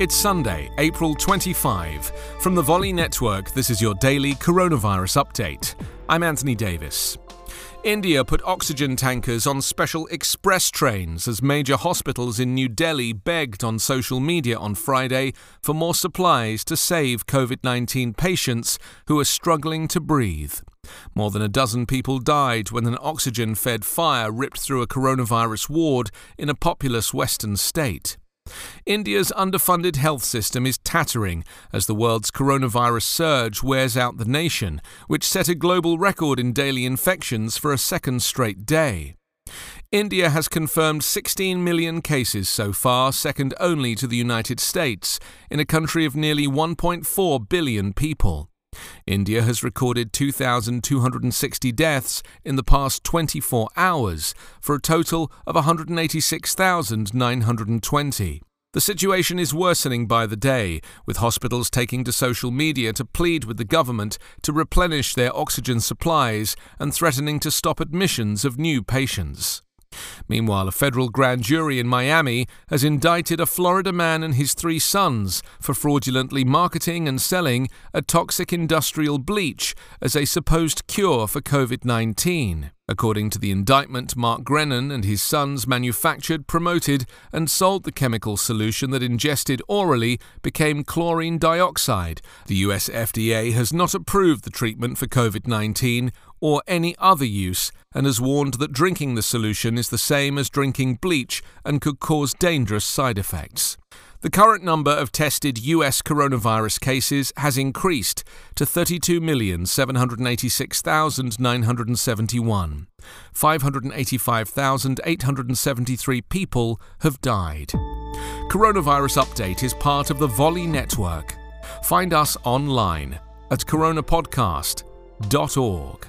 It's Sunday, April 25. From the Volley Network, this is your daily coronavirus update. I'm Anthony Davis. India put oxygen tankers on special express trains as major hospitals in New Delhi begged on social media on Friday for more supplies to save COVID 19 patients who are struggling to breathe. More than a dozen people died when an oxygen fed fire ripped through a coronavirus ward in a populous western state. India's underfunded health system is tattering as the world's coronavirus surge wears out the nation, which set a global record in daily infections for a second straight day. India has confirmed 16 million cases so far, second only to the United States, in a country of nearly 1.4 billion people. India has recorded 2,260 deaths in the past 24 hours, for a total of 186,920. The situation is worsening by the day, with hospitals taking to social media to plead with the government to replenish their oxygen supplies and threatening to stop admissions of new patients. Meanwhile, a federal grand jury in Miami has indicted a Florida man and his three sons for fraudulently marketing and selling a toxic industrial bleach as a supposed cure for COVID 19. According to the indictment, Mark Grenon and his sons manufactured, promoted, and sold the chemical solution that ingested orally became chlorine dioxide. The US FDA has not approved the treatment for COVID 19 or any other use and has warned that drinking the solution is the same as drinking bleach and could cause dangerous side effects. The current number of tested US coronavirus cases has increased to 32,786,971. 585,873 people have died. Coronavirus Update is part of the Volley Network. Find us online at coronapodcast.org.